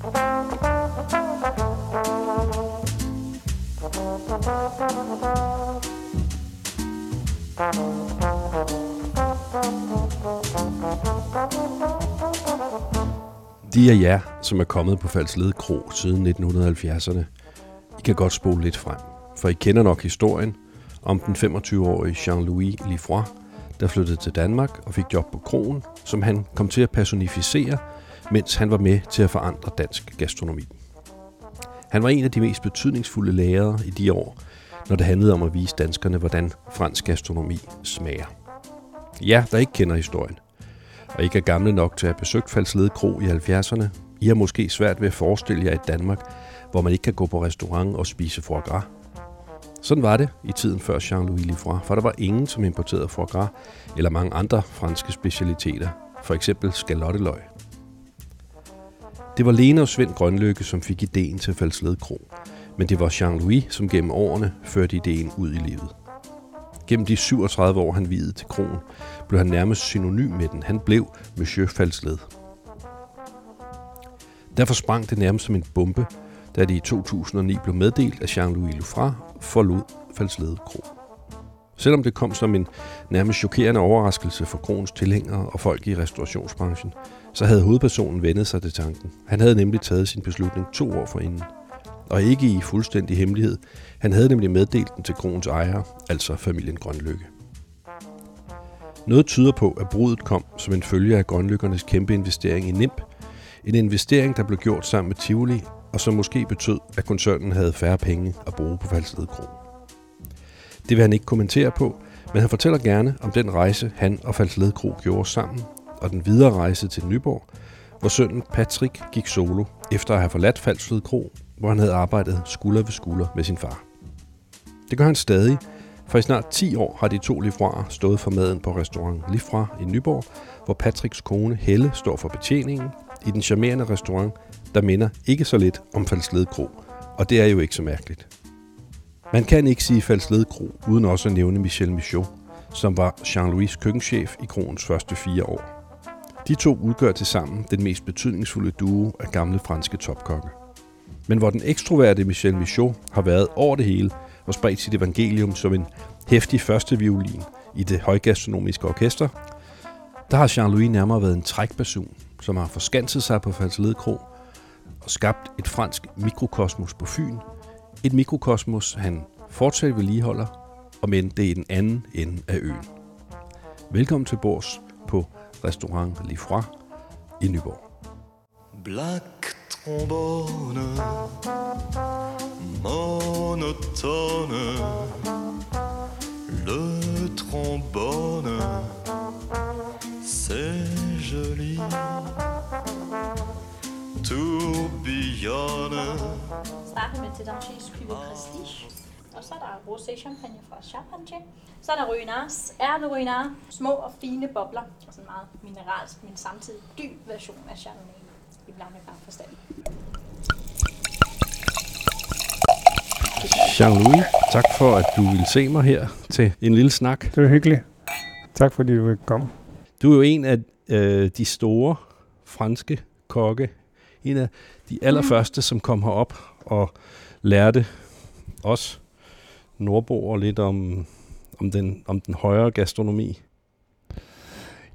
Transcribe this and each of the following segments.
De af jer, som er kommet på Falsled Kro siden 1970'erne, I kan godt spole lidt frem, for I kender nok historien om den 25-årige Jean-Louis Lifroy, der flyttede til Danmark og fik job på kroen, som han kom til at personificere, mens han var med til at forandre dansk gastronomi. Han var en af de mest betydningsfulde lærere i de år, når det handlede om at vise danskerne, hvordan fransk gastronomi smager. Ja, der ikke kender historien, og ikke er gamle nok til at have besøgt Falsled Kro i 70'erne, I har måske svært ved at forestille jer et Danmark, hvor man ikke kan gå på restaurant og spise foie gras. Sådan var det i tiden før Jean-Louis Lifroy, for der var ingen, som importerede foie gras eller mange andre franske specialiteter, for eksempel skalotteløg. Det var Lene og Svend Grønløkke, som fik ideen til Falsled Kro, men det var Jean-Louis, som gennem årene førte ideen ud i livet. Gennem de 37 år, han videde til kronen, blev han nærmest synonym med den. Han blev Monsieur Falsled. Derfor sprang det nærmest som en bombe, da det i 2009 blev meddelt, at Jean-Louis Lufra forlod Falsled Kro. Selvom det kom som en nærmest chokerende overraskelse for Krogens tilhængere og folk i restaurationsbranchen, så havde hovedpersonen vendet sig til tanken. Han havde nemlig taget sin beslutning to år forinden. Og ikke i fuldstændig hemmelighed. Han havde nemlig meddelt den til kronens ejer, altså familien Grønlykke. Noget tyder på, at brudet kom som en følge af Grønlykkernes kæmpe investering i NIMP. En investering, der blev gjort sammen med Tivoli, og som måske betød, at koncernen havde færre penge at bruge på Falsted Kro. Det vil han ikke kommentere på, men han fortæller gerne om den rejse, han og Falsled Kro gjorde sammen, og den videre rejse til Nyborg, hvor sønnen Patrick gik solo efter at have forladt Falsled Kro, hvor han havde arbejdet skulder ved skulder med sin far. Det gør han stadig, for i snart 10 år har de to livroirer stået for maden på restaurant Livra i Nyborg, hvor Patricks kone Helle står for betjeningen i den charmerende restaurant, der minder ikke så lidt om Falsled Kro, og det er jo ikke så mærkeligt. Man kan ikke sige Falsled Kro, uden også at nævne Michel Michaud, som var Jean-Louis køkkenchef i kroens første fire år. De to udgør til sammen den mest betydningsfulde duo af gamle franske topkokke. Men hvor den ekstroverte Michel Michaud har været over det hele og spredt sit evangelium som en hæftig første violin i det højgastronomiske orkester, der har Jean-Louis nærmere været en trækbasun, som har forskanset sig på Falsled Kro og skabt et fransk mikrokosmos på Fyn. Et mikrokosmos, han fortsat vedligeholder, og men det er i den anden ende af øen. Velkommen til Bors på restaurant Lifroy i Nyborg. Black trombone, monotone, le trombone, c'est joli, tourbillonne. starter med Tedanges Cuvée Prestige. Og så er der rosé champagne fra Champagne. Så er der Ruinars, ærte Ruinars, små og fine bobler. Og sådan meget mineralsk, men samtidig dyb version af Chardonnay. I blandebar forstand. Jean-Louis, tak for, at du ville se mig her til en lille snak. Det var hyggeligt. Tak fordi du ville komme. Du er jo en af øh, de store franske kokke. En af de allerførste, som kom herop og lærte os nordboer lidt om, om, den, om den højere gastronomi.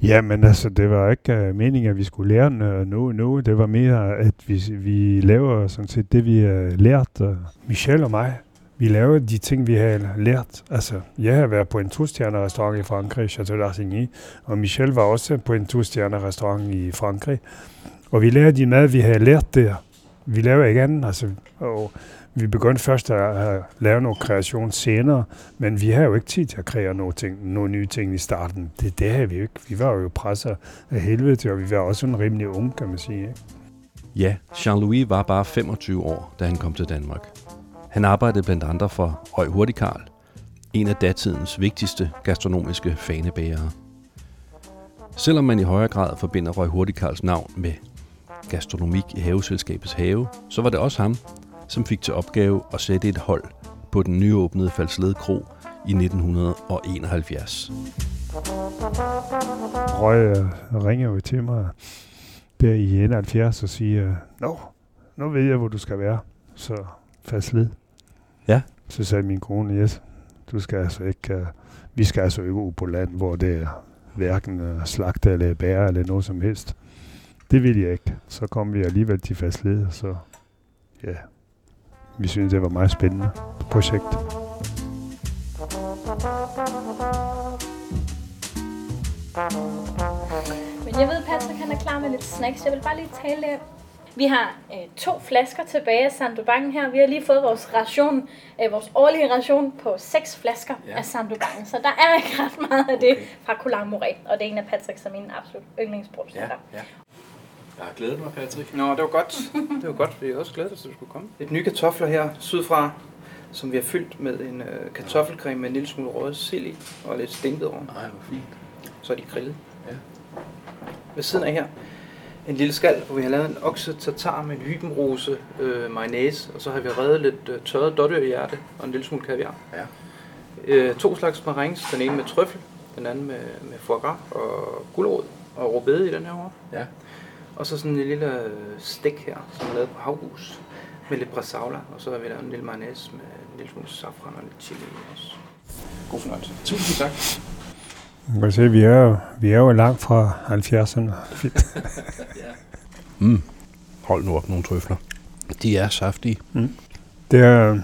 Ja, men altså, det var ikke uh, meningen, at vi skulle lære øh, noget nu, nu. Det var mere, at vi, vi laver sådan set det, vi øh, har lært. Uh, Michel og mig, vi laver de ting, vi har lært. Altså, jeg har været på en to-stjerner restaurant i Frankrig, Chateau d'Arsigny, og Michel var også på en to-stjerner restaurant i Frankrig. Og vi lærer de mad, vi har lært der. Vi laver ikke andet, altså, og vi begyndte først at, lave nogle kreation senere, men vi har jo ikke tid til at kreere nogle, ting, nogle nye ting i starten. Det, det havde vi jo ikke. Vi var jo presset af helvede til, og vi var også en rimelig ung, kan man sige. Ikke? Ja, Jean-Louis var bare 25 år, da han kom til Danmark. Han arbejdede blandt andre for Røg Hurtigkarl, en af datidens vigtigste gastronomiske fanebærere. Selvom man i højere grad forbinder Røg Hurtigkarls navn med gastronomik i haveselskabets have, så var det også ham, som fik til opgave at sætte et hold på den nyåbnede Falsled Kro i 1971. Røg øh, ringer jo til mig der i 71 og siger, Nå, nu ved jeg, hvor du skal være. Så fast led. Ja. Så sagde min kone, yes, du skal altså ikke, uh, vi skal altså ikke ud på land, hvor det er hverken uh, slagte eller bære eller noget som helst. Det ville jeg ikke. Så kom vi alligevel til fast led, så ja, vi synes, det var meget spændende projekt. Men jeg ved, Patrick han er klar med lidt snacks. Jeg vil bare lige tale lidt. Vi har øh, to flasker tilbage af Sandobangen her. Vi har lige fået vores ration, øh, vores årlige ration på seks flasker ja. af Sandobangen. Så der er ikke ret meget af det okay. fra Colang Moret. Og det er en af Patricks og mine absolut yndlingsproducenter. ja. Jeg har glædet mig, Patrick. Nå, det var godt. Det var godt. Vi er også glade, at du skulle komme. Et nye kartofler her sydfra, som vi har fyldt med en øh, kartoffelcreme med en lille smule røget sild i og lidt stinket over. Nej, hvor fint. Så er de grillet. Ja. Ved siden af her, en lille skal, hvor vi har lavet en okse tartar med en hybenrose øh, mayonnaise, og så har vi reddet lidt øh, tørret dårdyrhjerte og en lille smule kaviar. Ja. Øh, to slags marengs, den ene med trøffel, den anden med, med foie gras og gulerod og rødbede i den her år. Ja. Og så sådan en lille øh, stik her, som er lavet på havhus med lidt brasaula, og så har vi lavet en lille mayonnaise med en lille smule safran og lidt chili i også. God fornøjelse. Tusind tak. Man kan se, vi er, jo- vi er jo langt fra 70'erne. Mm. Hold nu op nogle trøfler. De er saftige. Det er,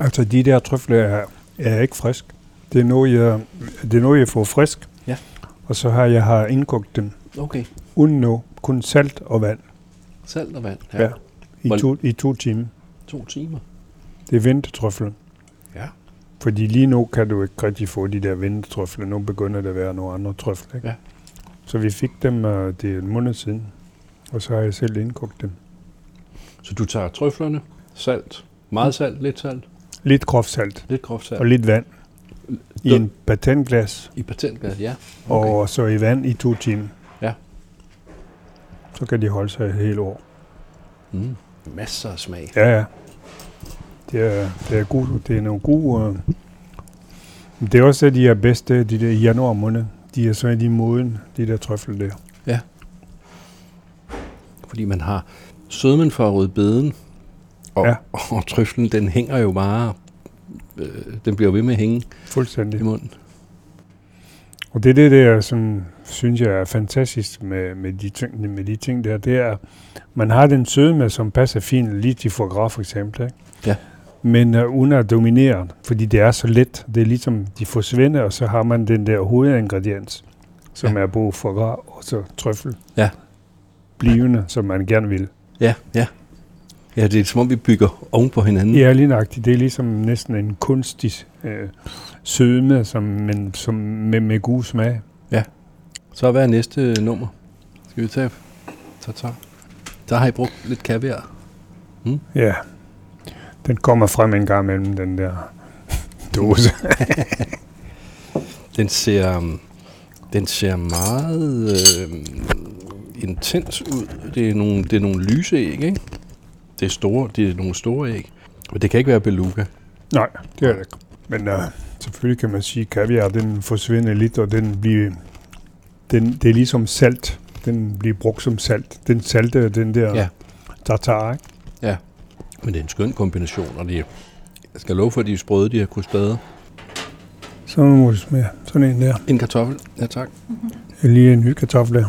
altså de der trøfler er, er ikke frisk. Det er noget, jeg, det er noget, jeg får frisk. Ja. Og så har jeg har indkogt dem Okay. uden noget, kun salt og vand Salt og vand. Ja. i, Hvor- to, i to timer. To timer. Det er ventetrøfler. Ja. Fordi lige nu kan du ikke rigtig få de der ventetrøfler. Nu begynder det at være nogle andre trøfler. Ikke? Ja. Så vi fik dem, uh, det er en måned siden. Og så har jeg selv indkogt dem. Så du tager trøflerne, salt, meget salt, lidt salt, Lidt groft salt lidt groft salt. og lidt vand i en patentglas. I patentglas, ja. Okay. Og så i vand i to timer. Ja. Så kan de holde sig et helt år. Mm. Masser af smag. Ja, ja. Det er, det er, god, det er nogle gode... Uh, det er også det, de er bedste, de der i januar måned. De er så i de moden, de der trøffel der. Fordi man har sødmen fra rødbeden, og, Ja. ja. og trøflen, den hænger jo bare... Øh, den bliver ved med at hænge i Fuldstændig. munden. Og det er det, der, som synes jeg er fantastisk med, med, de ting, med de ting der, det er, man har den sødme, som passer fint lige til foie for eksempel. Ikke? Ja. Men uh, uden at dominere, fordi det er så let. Det er ligesom, de forsvinder, og så har man den der hovedingrediens, som Ja. er både foie gras og så trøffel. Ja. Blivende, som man gerne vil. Ja, ja. Ja, det er som om, vi bygger oven på hinanden. Ja, lige nøjagtigt. Det er ligesom næsten en kunstig øh, sødme, som, men som med, med god smag. Så hvad er næste nummer? Skal vi tage? Tartar. Der har I brugt lidt kaviar. Ja, den kommer frem en gang mellem den der dåse. Den ser, um, den ser meget øh, intens ud. Det er, nogle, det er nogle lyse æg, ikke? Det er, store, det er nogle store æg. Men det kan ikke være beluga. Nej, det er det ikke. Men uh, selvfølgelig kan man sige, at kaviar den forsvinder lidt, og den bliver, den, det er ligesom salt. Den bliver brugt som salt. Den salte, den der Ja. ja. tartar, ikke? Men det er en skøn kombination, og de, jeg skal love for, at de er sprøde, de her krustader. Så må du smage sådan en der. En kartoffel. Ja, tak. Lige en ny kartoffel der.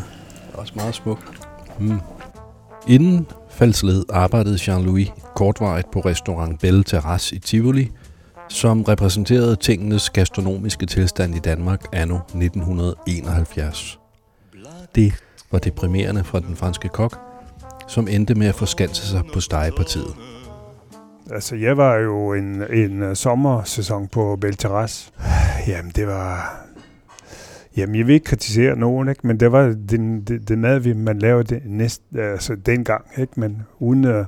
Også meget smukt. Mm. Inden Falsled arbejdede Jean-Louis kortvarigt på restaurant Belle Terrasse i Tivoli, som repræsenterede tingenes gastronomiske tilstand i Danmark anno 1971. Det var deprimerende for den franske kok, som endte med at forskanse sig på stegepartiet. Altså, jeg var jo en, en øh, sommersæson på Belterras. Jamen, det var... Jamen, jeg vil ikke kritisere nogen, ikke? men det var den, det, det mad, vi, man lavede det næst, altså dengang, ikke? men uden uh,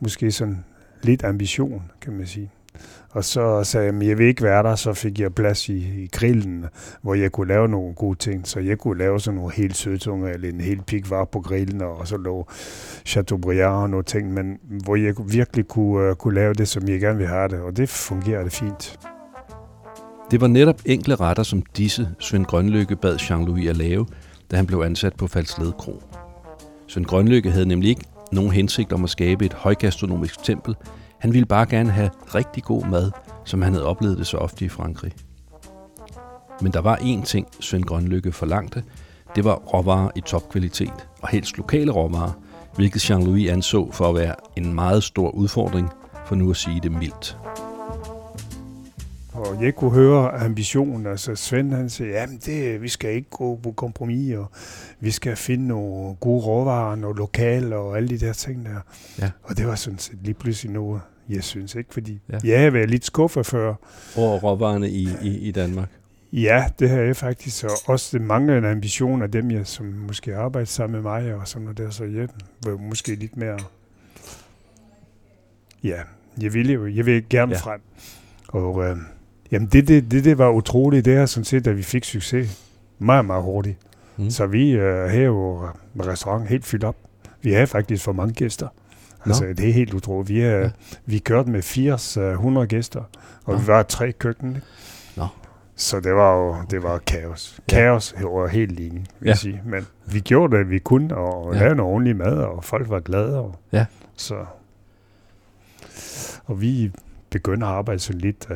måske sådan lidt ambition, kan man sige. Og så sagde jeg, at jeg vil ikke være der, så fik jeg plads i, i grillen, hvor jeg kunne lave nogle gode ting. Så jeg kunne lave sådan nogle helt sødtunge, eller en helt pik var på grillen, og så lå Chateaubriand og nogle ting, men hvor jeg virkelig kunne, uh, kunne lave det, som jeg gerne vil have det, og det fungerede fint. Det var netop enkle retter som disse, Svend Grønløkke bad Jean-Louis at lave, da han blev ansat på Falsled Kro. Svend Grønløkke havde nemlig ikke nogen hensigt om at skabe et højgastronomisk tempel. Han ville bare gerne have rigtig god mad, som han havde oplevet det så ofte i Frankrig. Men der var én ting, Svend Grønlykke forlangte. Det var råvarer i topkvalitet, og helst lokale råvarer, hvilket Jean-Louis anså for at være en meget stor udfordring, for nu at sige det mildt. Og jeg kunne høre ambitionen. Altså Svend han siger, jamen det, vi skal ikke gå på kompromis, og vi skal finde nogle gode råvarer, noget lokal og alle de der ting der. Ja. Og det var sådan set lige pludselig noget, jeg synes ikke, fordi Ja. ja. jeg været lidt skuffet før. Over råvarerne i, i, i Danmark. Ja, det har jeg faktisk, og også det manglende ambition af dem, jeg, som måske arbejder sammen med mig, og sådan noget der, så jeg var måske lidt mere, ja, jeg ville jo, jeg vil gerne ja. frem. Og øh, jamen det, det, det, det var utroligt, det er sådan set, at vi fik succes meget, meget hurtigt. Mm. Så vi øh, havde jo øh, restauranten helt fyldt op. Vi havde faktisk for mange gæster. Altså, det er helt utroligt. Vi, er, Ja. ja. vi kørte med 80-100 gæster, og Nå. vi var tre køkken. Nå. Så det var jo det var kaos. Ja. Kaos over helt linjen, vil Ja. sige. Men vi gjorde det, vi kunne, og Ja. ja. lavede noget ordentlig mad, og folk var glade. Og, Ja. Så, og vi begyndte at arbejde så lidt,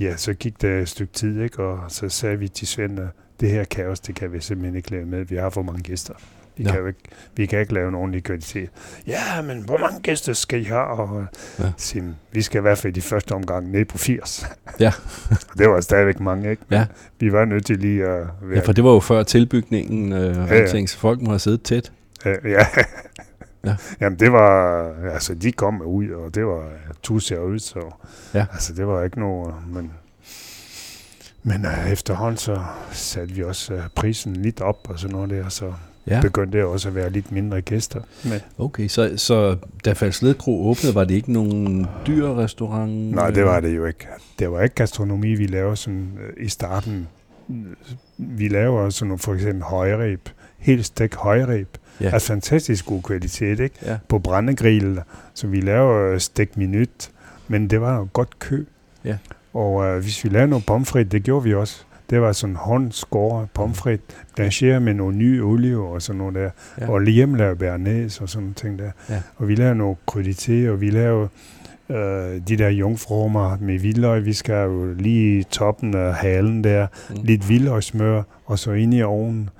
ja, så gik der et stykke tid, ikke? og så sagde vi til Svend, at det her kaos, det kan vi simpelthen ikke lave med. Vi har for mange gæster. Vi, Ja. kan, ikke, vi kan ikke lave en ordentlig kvalitet. Ja, men hvor mange gæster skal I have? Og, Ja. Sim, vi skal i hvert fald i første omgang ned på 80. Ja. Det var stadigvæk mange, ikke? Men Ja. Vi var nødt til lige at være... Ja, for det var jo før tilbygningen øh, og Ja, ja. alting, så folk må have siddet tæt. Ja, ja. Ja. Jamen det var, altså de kom ud, og det var tu seriøst, så Ja. altså det var ikke noget, men, men uh, efterhånden så satte vi også uh, prisen lidt op og sådan noget der, så Ja, begyndte det også at være lidt mindre gæster. Men, okay. Så, så da Falsled Kro åbnede, var det ikke nogen dyr restaurant? nej, det var det jo ikke. Det var ikke gastronomi, vi lavede sådan uh, i starten. Vi laver sådan noget, for eksempel højreb, helt stik højreb, Ja. af fantastisk god kvalitet, ikke? Ja, på brændegrill, så vi laver øh, stik minut, men det var jo godt kø. Ja. Og øh, hvis vi lavede noget pomfrit, det gjorde vi også. Det var sådan håndskåret pomfrit, blancheret med nogle nye olie og sådan noget der. Ja. Og hjemmelavet bernæs og sådan ting der. Ja. Og vi lavede noget krydité, og vi lavede øh, de der jungfrummer med vildløg. Vi skal jo lige i toppen af halen der, mm. lidt vildløgsmør, og så ind i ovnen.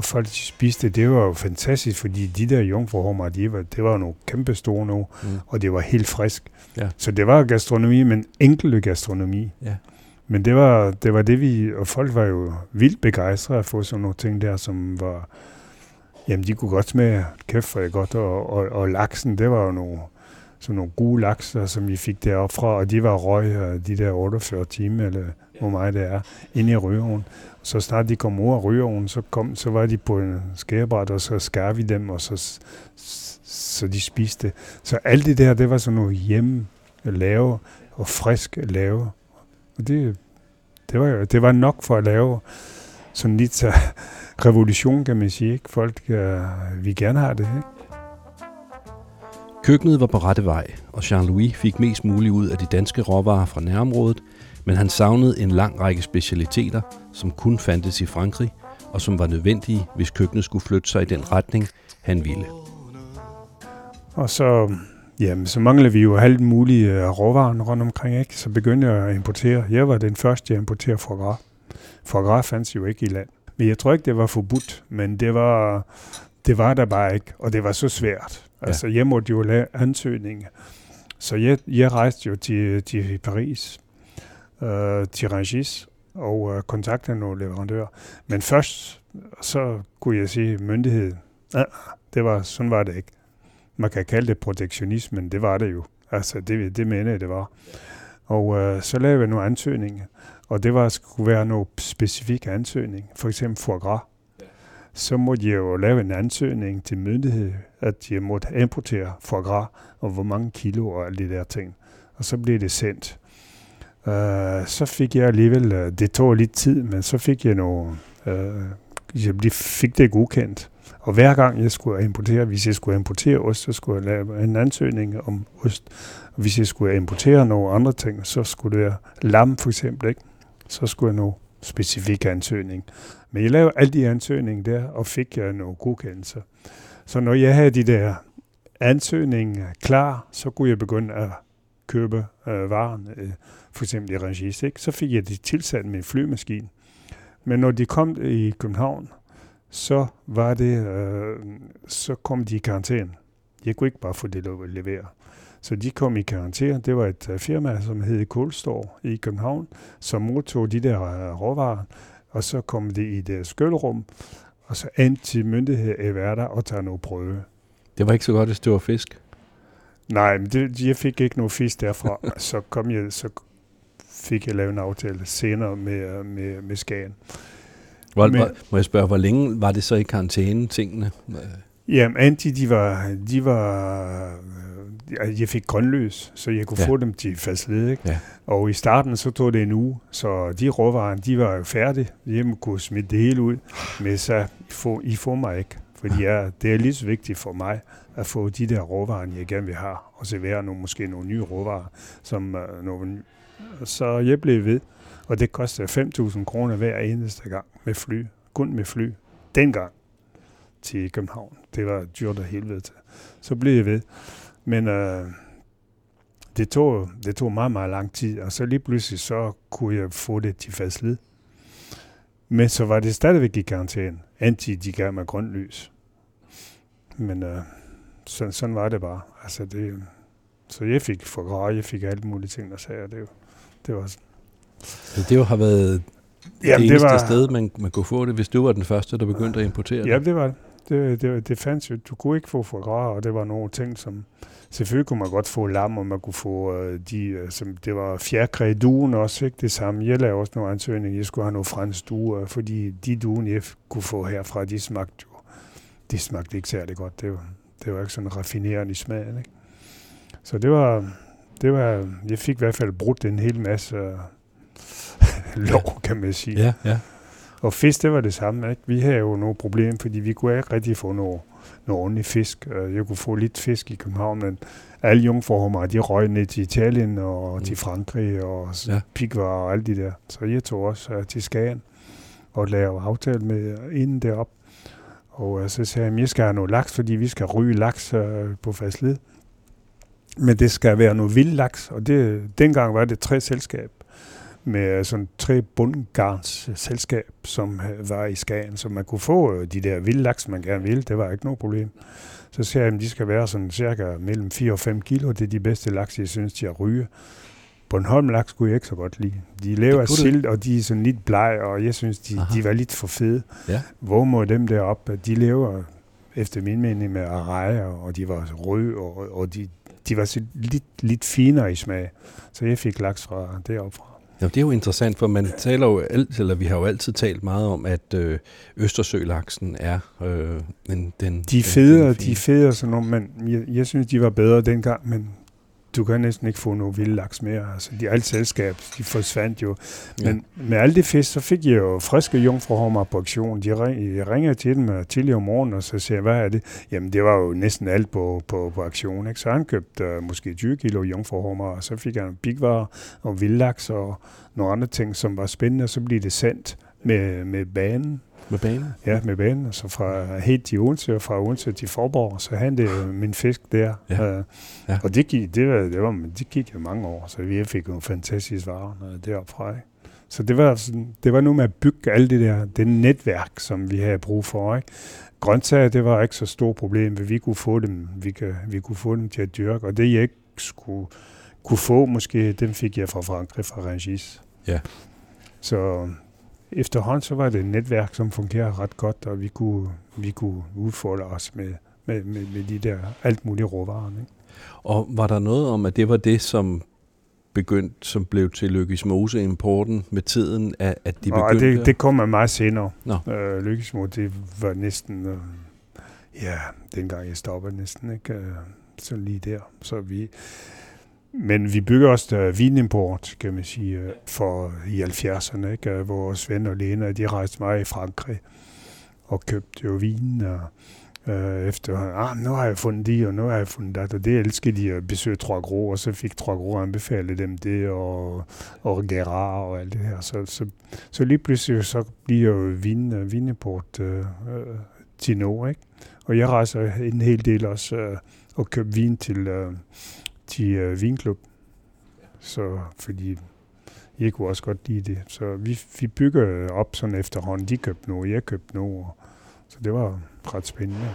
Og folk de spiste det, det var jo fantastisk, fordi de der jungfruhummer, de var, det var nogle kæmpe store nu, Mm. og det var helt frisk. Ja. Så det var gastronomi, men enkelte gastronomi. Ja. Men det var, det var det, vi... Og folk var jo vildt begejstrede at få sådan nogle ting der, som var... Jamen, de kunne godt smage kæft for godt. Og, og, og laksen, det var jo nogle, sådan nogle gode lakser, som vi fik deroppe fra, og de var røg øh, de der 48 timer, eller hvor meget det er, inde i rygeovnen. Så snart de kom ud af rygeovnen, så, kom, så var de på en skærebræt, og så skar vi dem, og så, så de spiste. Så alt det der, det var sådan noget hjemme lave og frisk lave. Og det, det, var, det var nok for at lave sådan lidt så revolution, kan man sige. Ikke? Folk øh, vi gerne har det. Ikke? Køkkenet var på rette vej, og Jean-Louis fik mest muligt ud af de danske råvarer fra nærområdet, men han savnede en lang række specialiteter, som kun fandtes i Frankrig, og som var nødvendige, hvis køkkenet skulle flytte sig i den retning, han ville. Og så, jamen, så manglede vi jo alt mulige øh, råvarer rundt omkring. Ikke? Så begyndte jeg at importere. Jeg var den første, jeg importerede foie gras. Foie gras fandtes jo ikke i land. Men jeg tror ikke, det var forbudt, men det var, det var der bare ikke, og det var så svært. Ja. Altså, jeg måtte jo lave ansøgninger. Så jeg, jeg rejste jo til, til Paris, øh, til Rangis, og øh, kontaktede nogle leverandører. Men først, så kunne jeg sige, myndighed, ah, det var, sådan var det ikke. Man kan kalde det protektionisme, men det var det jo. Altså, det, det mener jeg, det var. Og øh, så lavede jeg nogle ansøgninger, og det var skulle være nogle specifikke ansøgning, for eksempel foie gras. Så måtte jeg jo lave en ansøgning til myndighed, at jeg måtte importere foie gras, og hvor mange kilo og alle de der ting. Og så blev det sendt. Uh, så fik jeg alligevel, uh, det tog lidt tid, men så fik jeg nogle, uh, jeg blev- fik det godkendt. Og hver gang jeg skulle importere, hvis jeg skulle importere ost, så skulle jeg lave en ansøgning om ost. Og hvis jeg skulle importere nogle andre ting, så skulle det være lam for eksempel, ikke? så skulle jeg nogle specifik ansøgning. Men jeg lavede alle de ansøgninger der, og fik jeg nogle godkendelser. Så når jeg havde de der ansøgninger klar, så kunne jeg begynde at købe øh, varen, øh, for eksempel i Rangis, ikke? så fik jeg det tilsat med en flymaskine. Men når de kom i København, så var det, øh, så kom de i karantæne. Jeg kunne ikke bare få det lov at levere. Så de kom i karantæne. Det var et uh, firma, som hed Kulstor i København, som modtog de der uh, råvarer, og så kom det i det skøllerum, og så endte myndighed være der og tage noget prøve. Det var ikke så godt, hvis det var fisk. Nej, men det, jeg fik ikke noget fisk derfra. så kom jeg, så fik jeg lavet en aftale senere med, med, med Skagen. Hvor, Men- må jeg spørge, hvor længe var det så i karantæne, tingene? Jamen, Anti, de var, de var, øh, jeg fik grønløs, så jeg kunne Ja. få dem til Falsled, ikke? Ja. Og i starten, så tog det en uge, så de råvarer, de var jo færdige. Jeg kunne smide det hele ud, men så, I får, I får mig ikke. Fordi jeg, det er lige så vigtigt for mig, at få de der råvarer, jeg gerne vil have, og servere nogle, måske nogle nye råvarer, som uh, nogle, så jeg blev ved. Og det kostede 5.000 kroner hver eneste gang med fly. Kun med fly. Dengang til København. Det var dyrt af helvede til. Så blev jeg ved. Men øh, det, tog, det tog meget, meget lang tid, og så lige pludselig så kunne jeg få det til fastled. Men så var det stadigvæk i karantæne. Anti, de gav mig grønt lys. Men øh, så, sådan var det bare. Altså det, så jeg fik for jeg fik alle mulige ting, der sagde, det, var- det var sådan. Så det jo har været Jamen, det eneste det var... sted, man, man kunne få det, hvis du var den første, der begyndte at importere Ja, det. det var det. Det, det, det fandt jo. Du kunne ikke få foie gras, og det var nogle ting, som... Selvfølgelig kunne man godt få lam, og man kunne få øh, de... Øh, som, det var fjerkræ i duen også, ikke? Det samme. Jeg lavede også nogle ansøgninger. Jeg skulle have nogle fransk due, fordi de duen, jeg kunne få herfra, de smagte jo... De smagte ikke særlig godt. Det var, det var ikke sådan raffinerende i smagen, ikke? Så det var... Det var, jeg fik i hvert fald brudt en hel masse øh, lov, kan man sige. Ja, ja. Og fisk, det var det samme. Ikke? Vi havde jo nogle problemer, fordi vi kunne ikke rigtig få noget, noget ordentlig fisk. Øh, Jeg kunne få lidt fisk i København, men alle jungformer, de røg ned til Italien og Mm. til Frankrig og Ja. pikvar og alt de der. Så jeg tog også uh, til Skagen og lavede aftale med inden derop. Og uh, så sagde jeg, at jeg skal have noget laks, fordi vi skal ryge laks uh, på fastled. Men det skal være noget vild laks, og det, dengang var det tre selskab med sådan tre bundgarns selskab, som øh, var i Skagen, så man kunne få øh, de der vilde laks, man gerne ville. Det var ikke noget problem. Så sagde jeg, at de skal være sådan cirka mellem 4 og 5 kilo. Det er de bedste laks, jeg synes, de at ryge. Bornholm laks kunne jeg ikke så godt lide. De laver af sild, og de er sådan lidt blege, og jeg synes, de, Aha. de var lidt for fede. Ja. Hvor må dem deroppe, de lever efter min mening med arejer, og de var røde, og, og de, de var lidt, lidt finere i smag. Så jeg fik laks fra deroppe fra. Ja, det er jo interessant, for man taler jo alt, eller vi har jo altid talt meget om, at øh, Østersølaksen er øh, den, den De er den- fede, den de er fede og sådan noget, men jeg, jeg synes, de var bedre dengang, men du kan næsten ikke få noget vild laks mere. Altså, de alt selskab, de forsvandt jo. Men med alle de fisk, så fik jeg jo friske jungfruhommer på auktion. De ringede til dem øh, tidligere om morgenen, og så siger jeg, hvad er det? Jamen, det var jo næsten alt på, på, på auktion. Ikke? Så han købte uh, måske 20 kilo jungfruhommer, og så fik han bigvarer og vildlaks og nogle andre ting, som var spændende, og så blev det sendt med, med banen. Med banen? Ja, med banen, altså fra helt til Odense, og fra Odense til Forborg, så han det min fisk der. Ja. Øh, Ja. Og det gik, det, var, det, var, det gik jo mange år, så vi fik jo fantastisk varer deroppe fra. Ikke? Så det var, sådan, det var nu med at bygge alle det der, det netværk, som vi havde brug for. Ikke? Grøntsager, det var ikke så stort problem, for vi kunne få dem, vi, kan, vi kunne få dem til at dyrke, og det jeg ikke skulle, kunne få, måske, dem fik jeg fra Frankrig, fra Rangis. Ja. Så efterhånden så var det et netværk, som fungerede ret godt, og vi kunne, vi kunne udfordre os med, med, med, med de der alt mulige råvarer. Ikke? Og var der noget om, at det var det, som begyndte, som blev til Lykkes Mose importen med tiden, at, at de begyndte? det, det kom meget senere. Nå. Øh, Lykkesmo, det var næsten, øh, ja, dengang jeg stoppede næsten, ikke? Øh, så lige der. Så vi, men vi bygger også der vinimport, kan man sige, øh, for i 70'erne, ikke? Øh, vores venner og Lena, de rejste meget i Frankrig og købte jo vin, og øh, efter, ah, nu har jeg fundet de, og nu har jeg fundet dat, og det elsker de at besøge Trois Gros, og så fik Trois Gros anbefalet dem det, og, og Gerard og alt det her. Så, så, så lige pludselig så bliver jo vin, vinimport uh, til Norge, ikke? Og jeg rejser en hel del også øh, og køber vin til, øh, til øh, vinklub. Så fordi jeg kunne også godt lide det. Så vi, vi bygger op sådan efterhånden. De købte noget, jeg købte noget. Så det var ret spændende.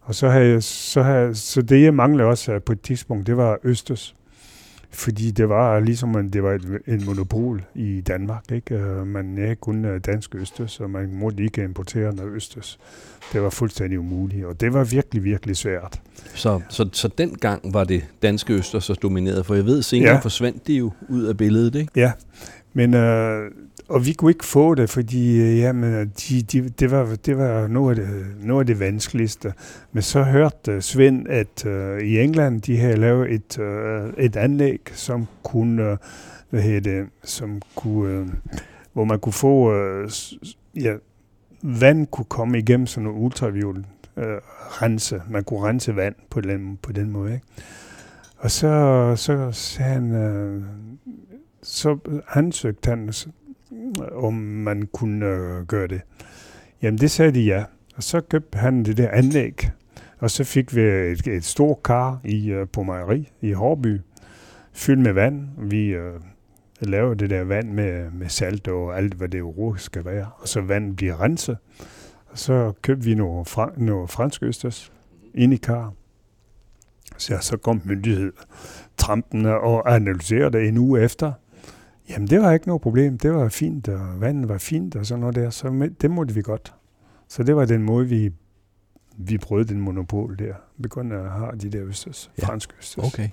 Og så, havde jeg, så, havde, så det, jeg manglede også øh, på et tidspunkt, det var Østers. Fordi det var ligesom, at det var et, et monopol i Danmark. Ikke? Øh, Man er kun øh, dansk Østers, og man måtte ikke importere noget Østers. Det var fuldstændig umuligt, og det var virkelig, virkelig svært. Så, så, så dengang var det danske øster så domineret, for jeg ved, senere ja. Ja. forsvandt de jo ud af billedet, ikke? Ja, men øh, og vi kunne ikke få det, fordi øh, jamen, de, de, det, var, det var noget af det, noget af det vanskeligste. Men så hørte Svend, at øh, i England, de havde lavet et, øh, et anlæg, som kunne, øh, hvad hedder det, som kunne, øh, hvor man kunne få, øh, ja, vand kunne komme igennem sådan nogle ultraviol øh, rense. Man kunne rense vand på den, på den måde, ikke? Og så, så sagde han, øh, så ansøgte han, om man kunne øh, gøre det. Jamen det sagde de ja. Og så købte han det der anlæg. Og så fik vi et, et stort kar i, øh, på mejeri i Hårby, fyldt med vand. Vi øh, lavede det der vand med, med salt og alt, hvad det jo skal være. Og så vandet bliver renset. Og så købte vi noget, fra, noget fransk østers ind i kar. Så, så kom myndighed trampene og analyserede det en uge efter. Jamen, det var ikke noget problem. Det var fint, og vandet var fint og sådan noget der. Så med- det måtte vi godt. Så det var den måde, vi, vi brød den monopol der. Begyndte at have de der østers, Ja. ja. franske østers. Okay.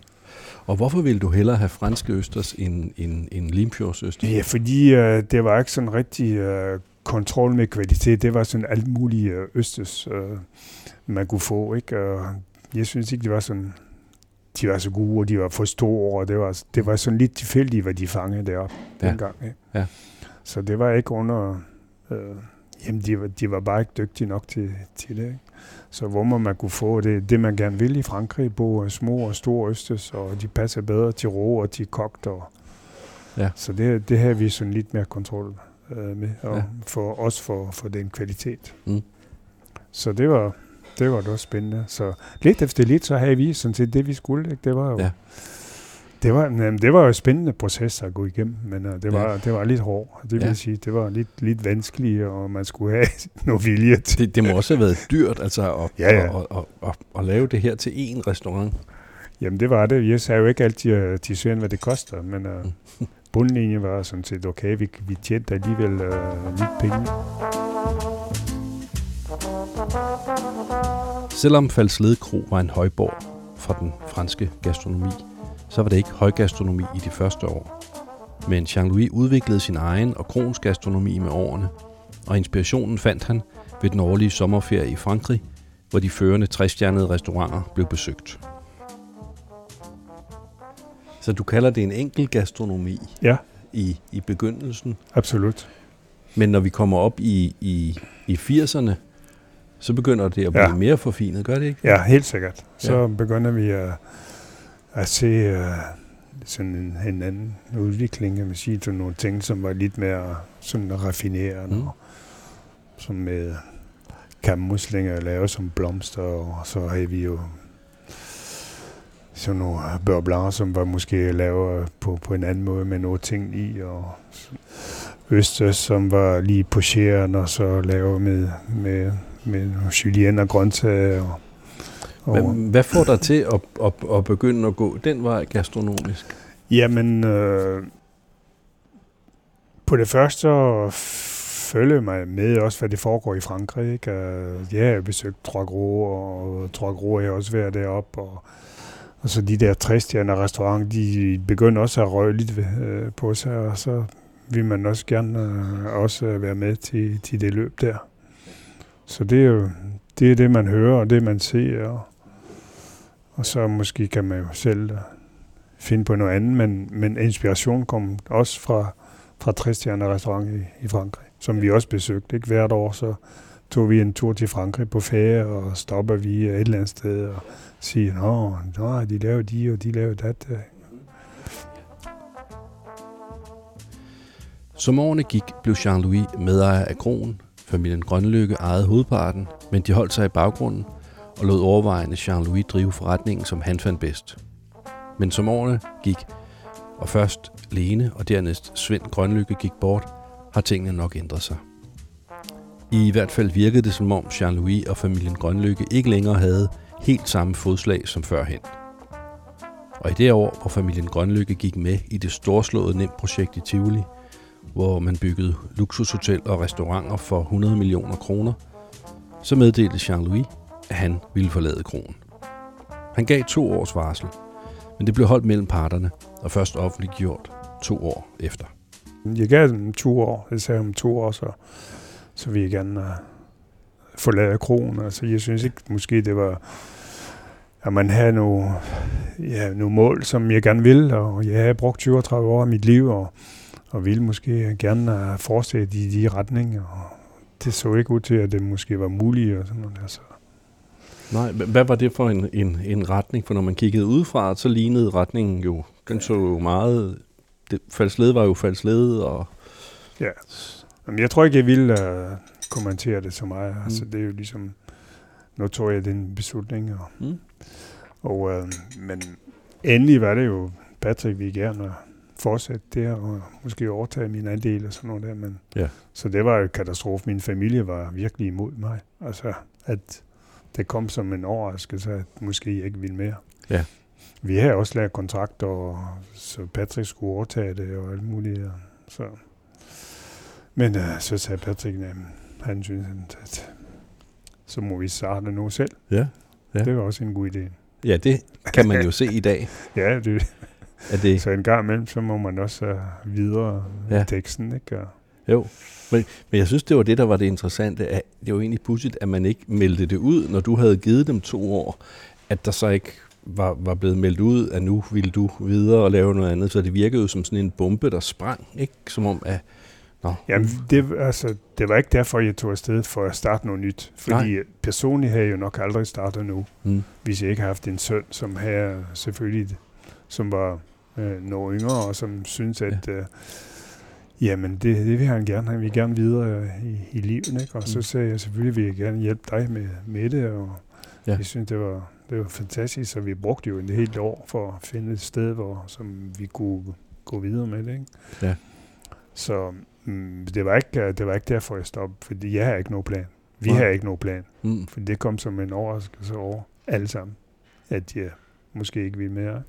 Og hvorfor ville du hellere have franske østers end, end, end limfjordsøsters? Ja, fordi øh, det var ikke sådan rigtig øh, kontrol med kvalitet. Det var sådan alt muligt øh, østers, øh, man kunne få. Ikke? Og jeg synes ikke, det var sådan... De var så gode, og de var for store, og det var, det var sådan lidt tilfældigt, hvad de fangede deroppe Ja. dengang. Ikke? Ja. Så det var ikke under... Øh, jamen, de var, de var bare ikke dygtige nok til, til det. Ikke? Så hvor må man kunne få det, det, man gerne vil i Frankrig, både små og store østers, og de passer bedre til rå og til kogt. Og, Ja. Så det, det har vi sådan lidt mere kontrol øh, med, og Ja. ja. for, også for, for den kvalitet. Mm. Så det var, det var da spændende. Så lidt efter lidt, så havde vi sådan set det, vi skulle. Ikke? Det var jo, Ja. det var, jamen, det var jo en spændende proces at gå igennem, men uh, det, Ja. var, det var lidt hårdt. Det vil Ja. sige, det var lidt, lidt vanskeligt, og man skulle have noget vilje til. Det, det må også have været dyrt altså, at, Ja, ja. At, at, at, at lave det her til én restaurant. Jamen det var det. Jeg sagde jo ikke altid uh, til Svend, hvad det koster, men uh, bundlinjen var sådan set, okay, vi, vi tjente alligevel uh, lidt penge. Selvom Falsled Kro var en højborg fra den franske gastronomi, så var det ikke højgastronomi i de første år. Men Jean-Louis udviklede sin egen og krons gastronomi med årene, og inspirationen fandt han ved den årlige sommerferie i Frankrig, hvor de førende træstjernede restauranter blev besøgt. Så du kalder det en enkel gastronomi Ja, i, i begyndelsen, absolut. men når vi kommer op i, i, i 80'erne, så begynder det at blive ja. Mere forfinet, gør det ikke? Ja, helt sikkert. Så Ja. begynder vi at, at se uh, sådan en, en anden udvikling, kan man sige, til nogle ting, som var lidt mere sådan raffineret, Mm. og som med kammuslinger lavet som blomster, og så havde vi jo sådan nogle blanc, som var måske lavet på, på en anden måde med nogle ting i, og østers, som var lige pocheret, og så lavet med, med, med julienne og grøntsager. Og, og, Hvad, hvad får dig til at, at, at begynde at gå den vej gastronomisk? Jamen, øh, på det første så følger mig med også, hvad det foregår i Frankrig. Ikke? Øh, Ja, jeg har besøgt Trois Gros, og har jeg også været deroppe, og, og så de der træstjerner restaurant, de begynder også at røge lidt øh, på sig, og så vil man også gerne øh, også være med til, til det løb der. Så det er jo det, er det man hører, og det man ser, og, og så måske kan man jo selv øh, finde på noget andet, men, men inspiration kom også fra, fra Tristian restaurant i, i Frankrig, som vi også besøgte. Ikke? Hvert år så tog vi en tur til Frankrig på ferie, og stopper vi et eller andet sted og siger, nå, nå de laver de, og de laver dat. Som årene gik, blev Jean-Louis medejer af kronen, Familien Grønlykke ejede hovedparten, men de holdt sig i baggrunden og lod overvejende Jean-Louis drive forretningen, som han fandt bedst. Men som årene gik, og først Lene og dernæst Svend Grønlykke gik bort, har tingene nok ændret sig. I hvert fald virkede det som om Jean-Louis og familien Grønlykke ikke længere havde helt samme fodslag som førhen. Og i det år, hvor familien Grønlykke gik med i det storslåede nemt projekt i Tivoli, hvor man byggede luksushotel og restauranter for 100 millioner kroner, så meddelte Jean-Louis, at han ville forlade kronen. Han gav to års varsel, men det blev holdt mellem parterne og først offentliggjort to år efter. Jeg gav dem to år. Jeg sagde om to år, så, så vi igen uh, øh, forlade kronen. Altså, jeg synes ikke, måske det var, at man havde nogle, ja, nogle mål, som jeg gerne vil, og jeg havde brugt 32 år af mit liv, og, og ville måske gerne uh, fortsætte i de retninger, og det så ikke ud til, at det måske var muligt, og sådan noget der, så. Nej, hva- hvad var det for en, en, en retning? For når man kiggede udefra, så lignede retningen jo, den så jo meget, det, falsled var jo falsled, og Ja. Jamen, jeg tror ikke, jeg vil uh, kommentere det så meget. Mm. Altså, det er jo ligesom, nu tog jeg den beslutning. Og, Mm. og, uh, men endelig var det jo, Patrick ville gerne fortsætte der, og måske overtage min andel og sådan noget der. Men, Ja. Så det var jo katastrofe. Min familie var virkelig imod mig. Altså, at det kom som en overraskelse, at måske jeg ikke ville mere. Ja. Vi havde også lavet kontrakter, og så Patrick skulle overtage det og alt muligt. og Så. Men uh, så sagde Patrick, at han synes, at så må vi starte nu selv. ja. Ja. Det var også en god idé. ja, det kan man jo se i dag, Ja, det, at det, så en gang imellem, så må man også uh, videre Ja. ja. teksten. Ikke? Og, jo. Men, men jeg synes, det var det, der var det interessante. At det var egentlig pudsigt, at man ikke meldte det ud, når du havde givet dem to år, at der så ikke var, var blevet meldt ud, at nu ville du videre og lave noget andet. Så det virkede jo som sådan en bombe, der sprang, ikke? Som om, at... Nå, Jamen, det, altså, det var ikke derfor, jeg tog afsted for at starte noget nyt. Fordi Nej. personligt havde jeg jo nok aldrig startet nu, mm, hvis jeg ikke havde haft en søn, som havde selvfølgelig, som var øh, noget yngre, og som synes, at øh, jamen, det, det vil han gerne. Han vil gerne videre øh, i, i livet. Ikke? Og så Mm. sagde jeg, selvfølgelig vil jeg gerne hjælpe dig med, med det, og Ja. jeg synes, det var, det var fantastisk, så vi brugte jo en helt år for at finde et sted, hvor som vi kunne gå videre med det. Ikke? Ja. Så mm, det, var ikke, det var ikke derfor, jeg stoppede, fordi jeg har ikke nogen plan. Vi Nej. har ikke nogen plan, mm, for det kom som en overraskelse over alle sammen, at jeg måske ikke vil mere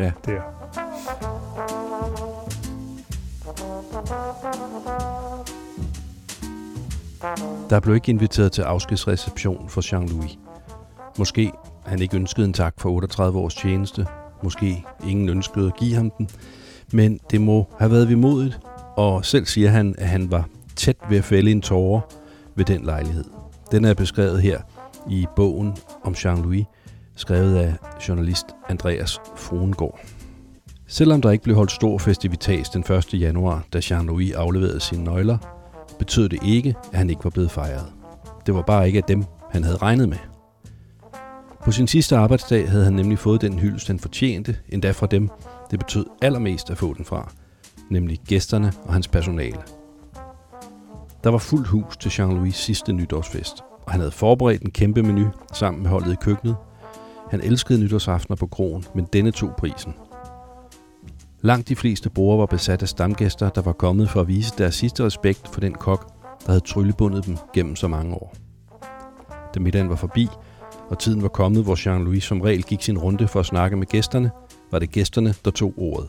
Ja. der. Der blev ikke inviteret til afskedsreception for Jean-Louis. Måske han ikke ønskede en tak for 38 års tjeneste. Måske ingen ønskede at give ham den. Men det må have været vemodigt, og selv siger han, at han var tæt ved at fælde en tårer ved den lejlighed. Den er beskrevet her i bogen om Jean-Louis, skrevet af journalist Andreas Fruengård. Selvom der ikke blev holdt stor festivitas den 1. januar, da Jean-Louis afleverede sine nøgler, betød det ikke, at han ikke var blevet fejret. Det var bare ikke af dem, han havde regnet med. På sin sidste arbejdsdag havde han nemlig fået den hyldest, han fortjente, endda fra dem, det betød allermest at få den fra, nemlig gæsterne og hans personale. Der var fuldt hus til Jean-Louis sidste nytårsfest, og han havde forberedt en kæmpe menu sammen med holdet i køkkenet. Han elskede nytårsaftener på kroen, men denne tog prisen. Langt de fleste borde var besat af stamgæster, der var kommet for at vise deres sidste respekt for den kok, der havde tryllebundet dem gennem så mange år. Da middagen var forbi, og tiden var kommet, hvor Jean-Louis som regel gik sin runde for at snakke med gæsterne, var det gæsterne, der tog ordet.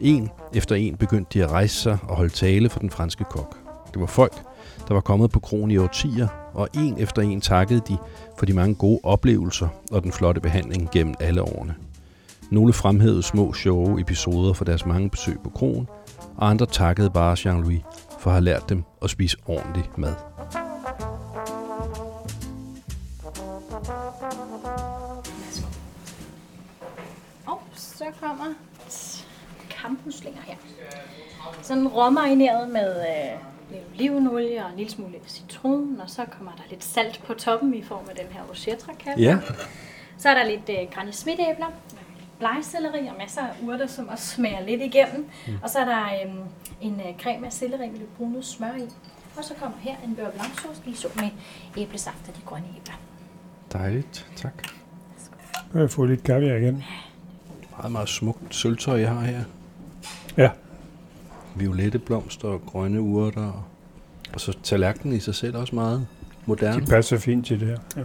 En efter en begyndte de at rejse sig og holde tale for den franske kok. Det var folk, der var kommet på kronen i årtier, og en efter en takkede de for de mange gode oplevelser og den flotte behandling gennem alle årene. Nogle fremhævede små sjove episoder for deres mange besøg på kronen, og andre takkede bare Jean-Louis for at have lært dem at spise ordentlig mad. Og så kommer kampmuslinger her. Sådan råmarineret med øh, lidt olivenolie og en lille smule citron, og så kommer der lidt salt på toppen i form af den her rochetra Ja, Så er der lidt øh, granny smitæbler, blegselleri og masser af urter, som også smager lidt igennem. Mm. Og så er der øh, en øh, creme af selleri med lidt brunet smør i. Og så kommer her en beurre blanc sauce, lige så med æblesaft og de grønne æbler. Dejligt, tak. Jeg fået lidt kaviar igen. Meget, meget smukt sølvtøj, jeg har her. Ja. Violette blomster og grønne urter. Og, så tallerkenen i sig selv også meget moderne. De passer fint til det her. Ja.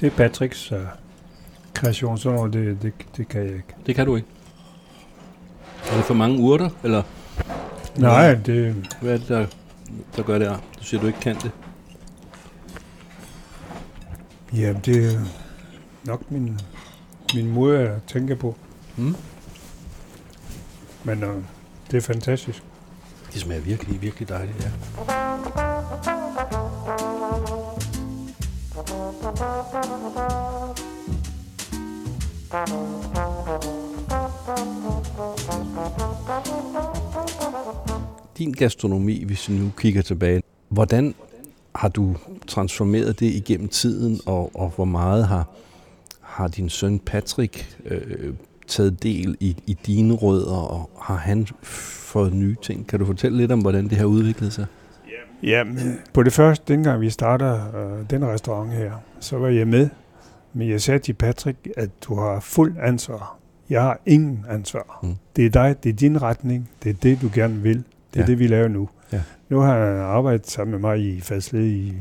Det er Patricks uh, kreation, sådan noget, det, det, det kan jeg ikke. Det kan du ikke. Er det for mange urter, eller Nej, det, hvad er det, der, der gør det her? Du siger, du ikke kan det. jamen, det er nok min, min måde at tænke på. Mm. Men uh, det er fantastisk. Det smager virkelig, virkelig dejligt, ja. Din gastronomi, hvis vi nu kigger tilbage, hvordan har du transformeret det igennem tiden, og, og hvor meget har, har din søn Patrick øh, taget del i, i dine rødder, og har han fået nye ting? Kan du fortælle lidt om, hvordan det har udviklet sig? Ja, men på det første, dengang vi starter øh, den restaurant her, så var jeg med. Men jeg sagde til Patrick, at du har fuld ansvar. Jeg har ingen ansvar. Mm. Det er dig, det er din retning, det er det, du gerne vil. Det er Ja. det, vi laver nu. Ja. Nu har han arbejdet sammen med mig i Fadsled i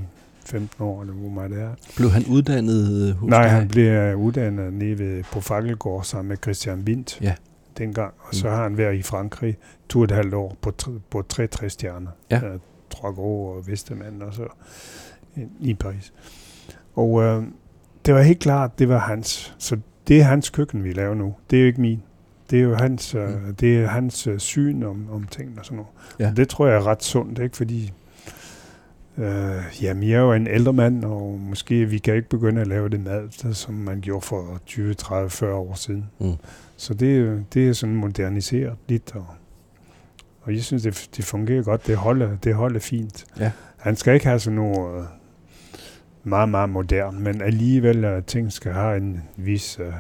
15 år, eller hvor meget det er. Blev han uddannet hos Nej, dig? han blev uddannet nede ved, på Fakkelgård sammen med Christian Windt Ja. dengang. Og så Mm. har han været i Frankrig to og et halvt år på, tre- på tre, tre stjerner. Ja. Øh, Trogro og Vestermand og så i Paris. Og øh, det var helt klart, det var hans. Så det er hans køkken, vi laver nu. Det er jo ikke min. Det er jo hans, øh, Mm. det er hans øh, syn om, om tingene og sådan noget. Ja. Og det tror jeg er ret sundt, ikke? Fordi øh, jamen, jeg er jo en ældre mand, og måske vi kan ikke begynde at lave det mad, som man gjorde for 20, 30, 40 år siden. Mm. Så det, er- det er sådan moderniseret lidt, og, og jeg synes, det, det fungerer godt. Det holder, det holder fint. Ja. Han skal ikke have sådan noget øh, meget, meget moderne, men alligevel at ting skal have en vis uh,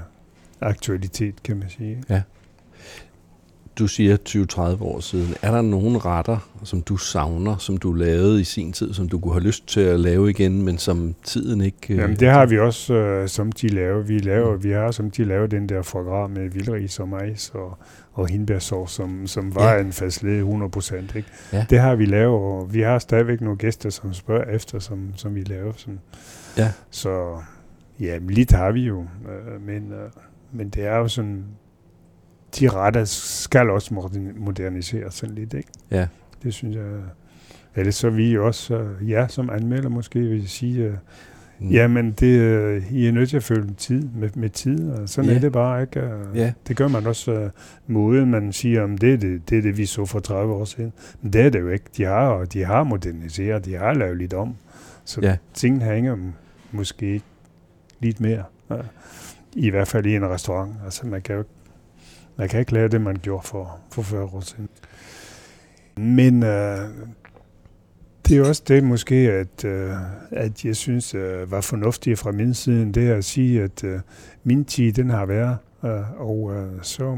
aktualitet, kan man sige. Du siger 20-30 år siden. Er der nogle retter, som du savner, som du lavede i sin tid, som du kunne have lyst til at lave igen, men som tiden ikke... øh, Jamen, det har vi også, øh, som de laver. Vi laver, vi har, som de laver, den der foie med vildris og majs og, og hindbærsovs, som, som var Ja. en fastlede 100 procent. Ikke? Ja. Det har vi lavet, og vi har stadigvæk nogle gæster, som spørger efter, som, som vi laver. Sådan. Ja. Så ja, lidt har vi jo, øh, men, øh, men det er jo sådan, de retter skal også modern- moderniseres sådan lidt, ikke? Ja. Det synes jeg, ellers så vi også, øh, ja, som anmelder måske vil sige, øh, Mm. Jamen, det, øh, I er nødt til at følge tid med, med tid, og sådan Ja. er det bare, ikke? Og. Det gør man også uh, måden, man siger, om det er det, det er det, vi så for 30 år siden. Men det er det jo ikke. De har, de har moderniseret, de har lavet lidt om. Så ja. tingene hænger måske lidt mere. Ja. I hvert fald i en restaurant. Altså, man kan jo ikke, man kan ikke lave det, man gjorde for, for 40 år siden. Men øh, det er også det måske, at, øh, at jeg synes øh, var fornuftigt fra min side, det er at sige, at øh, min tid, den har været, øh, og øh, så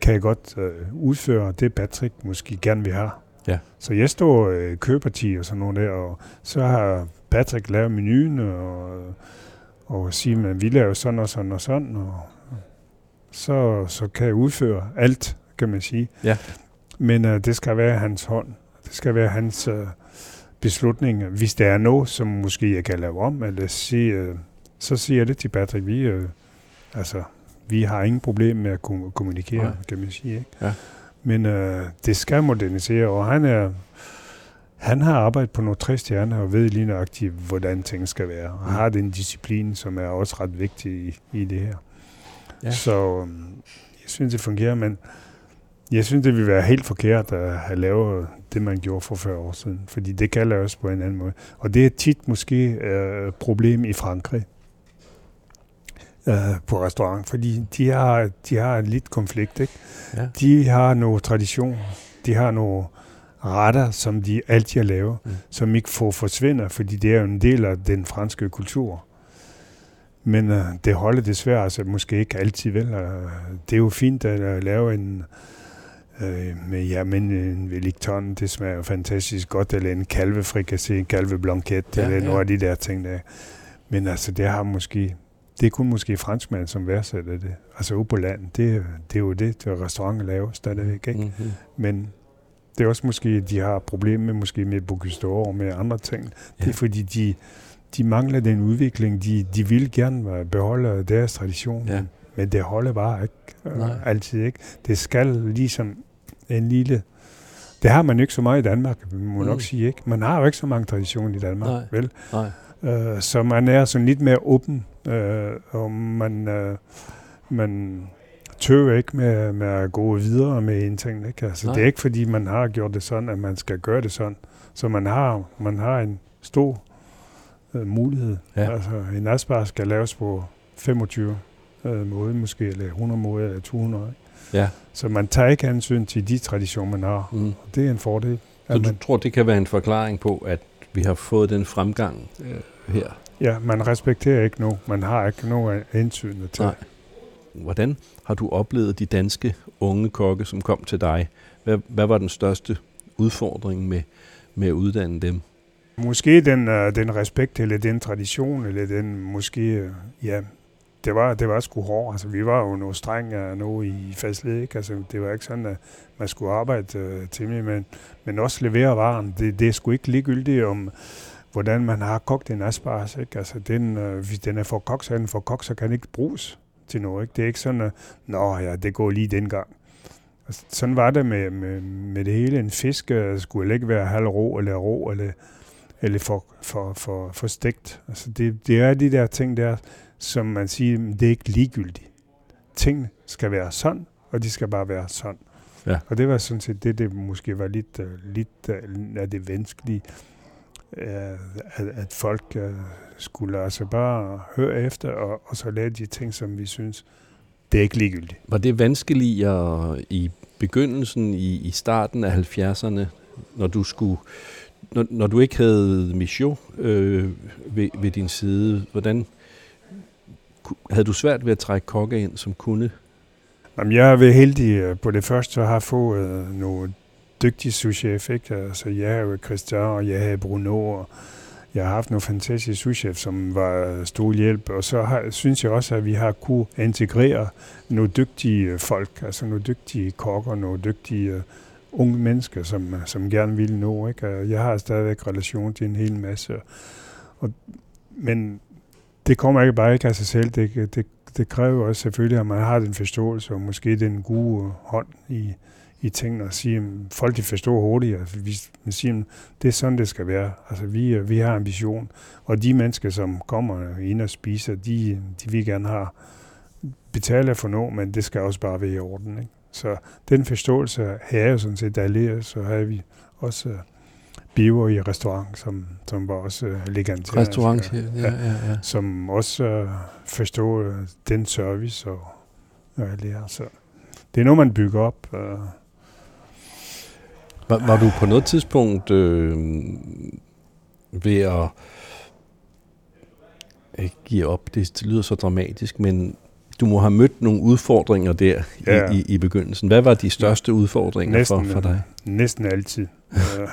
kan jeg godt øh, udføre det, Patrick måske gerne vil have. Ja. Så jeg står øh, i køparti og sådan noget der, og så har Patrick lavet menuen, og, og sige, at vi laver sådan og sådan og sådan, og så, så kan jeg udføre alt, kan man sige. Ja. Men øh, det skal være hans hånd. Det skal være hans øh, beslutning. Hvis der er noget, som måske jeg kan lave om, eller sige, øh, så siger jeg det til Patrick. Vi, øh, altså, vi har ingen problem med at kom- kommunikere, Nej. Kan man sige. Ikke? Ja. Men øh, det skal modernisere, og han er han har arbejdet på nogle tre stjerner og ved lige nøjagtigt, hvordan ting skal være. Og Mm. har den disciplin, som er også ret vigtig i, i det her. Ja. Så øhm, jeg synes, det fungerer, men jeg synes, det ville være helt forkert at have lavet det, man gjorde for 40 år siden. Fordi det kan laves på en anden måde. Og det er tit måske øh, problem i Frankrig øh, på restaurant, fordi de har, de har en lidt konflikt. Ikke? Ja. De har nogle traditioner, de har nogle retter, som de altid laver, Mm. som ikke får forsvinder, fordi det er jo en del af den franske kultur. Men øh, det holder desværre altså måske ikke altid vel. Øh, det er jo fint at øh, lave en øh, med ja, men en Wellington, det smager fantastisk godt, eller en kalvefrikassé, en kalveblanket, Ja, eller ja. nogle af de der ting der. Men altså, det har måske, det er kun måske franskmand, som værdsætter det. Altså ude på landet, det, det er jo det, der restauranter laver stadigvæk, ikke? Mm-hmm. Men det er også måske, de har problemer med, måske med Bocuse og med andre ting. Ja. Det er fordi, de, de mangler den udvikling. De, de vil gerne beholde deres tradition, Ja. men det holder bare ikke øh, Nej. altid. ikke. Det skal ligesom en lille... Det har man ikke så meget i Danmark, må man Mm. nok sige. ikke. Man har jo ikke så mange traditioner i Danmark, Nej. vel? Nej. Øh, så man er sådan lidt mere åben, øh, og man, øh, man tøver ikke med, med at gå videre med en ting. Ikke? Altså, Nej. det er ikke fordi, man har gjort det sådan, at man skal gøre det sådan. Så man har, man har en stor øh, mulighed. Ja. Altså, en asbar skal laves på 25 øh, måder måske, eller 100 måder, eller 200. Ikke? Ja. Så man tager ikke hensyn til de traditioner, man har. Mm. Det er en fordel. Så du man, tror, det kan være en forklaring på, at vi har fået den fremgang øh, her? ja, man respekterer ikke nogen. Man har ikke nogen hensyn til. Nej. Hvordan har du oplevet de danske unge kokke, som kom til dig? Hvad, hvad var den største udfordring med, med at uddanne dem? Måske den, øh, den respekt, eller den tradition, eller den måske, øh, ja, det var, det var sgu hårdt. Altså, vi var jo noget strenge øh, nu i fastled, ikke? Altså, det var ikke sådan, at man skulle arbejde øh, til mig, men, men også levere varen. Det, det er sgu ikke ligegyldigt om, hvordan man har kogt en asparges, ikke? Altså, den, øh, hvis den er for kogt, så er den for kogt, så kan den ikke bruges til noget, ikke? Det er ikke sådan, at, nå ja, det går lige den gang. Altså, sådan var det med, med, med det hele. En fisk øh, skulle ikke være halv rå, eller rå, eller eller for, for, for, for stegt. Altså det, det er de der ting der, som man siger, det er ikke ligegyldigt. Ting skal være sådan, og de skal bare være sådan. Ja. Og det var sådan set det, det måske var lidt, uh, lidt af det vanskelige, uh, at, at folk skulle altså bare høre efter, og, og så lave de ting, som vi synes, det er ikke ligegyldigt. Var det vanskeligere i begyndelsen, i, i starten af 70'erne, når du skulle når, når du ikke havde mission øh, ved, ved din side, hvordan havde du svært ved at trække kokke ind, som kunne? Jamen, jeg er heldig øh, på det første, at have fået øh, nogle dygtige souschef, ikke? Altså, jeg havde Christian, og jeg havde Bruno, og jeg har haft nogle fantastiske souschef, som var stor hjælp, og så har, synes jeg også, at vi har kunne integrere nogle dygtige øh, folk, altså nogle dygtige kokker, nogle dygtige unge mennesker, som, som gerne vil nå, ikke? Og jeg har stadigvæk relation til en hel masse, og, men det kommer ikke bare ikke af sig selv, det, det, det kræver også selvfølgelig, at man har den forståelse, og måske den gode hånd i, i tingene, og sige, at folk de forstår hurtigt, altså, vi, man siger, at det er sådan, det skal være. Altså, vi, vi har ambition, og de mennesker, som kommer ind og spiser, de, de vil gerne have betale for noget, men det skal også bare være i orden. Ikke? Så den forståelse har jeg sådan set allieret, så har vi også uh, biver i restaurant, som, som var også uh, elegant. Restaurant, ja, ja, ja. ja. som også øh, forstår øh, den service og, og alt det her. Så det er noget, man bygger op. Øh. Var, var du på noget tidspunkt øh, ved at ikke give op, det lyder så dramatisk, men du må have mødt nogle udfordringer der Ja. i, i, i begyndelsen. Hvad var de største udfordringer for, Næsten, for dig? Næsten altid. øh,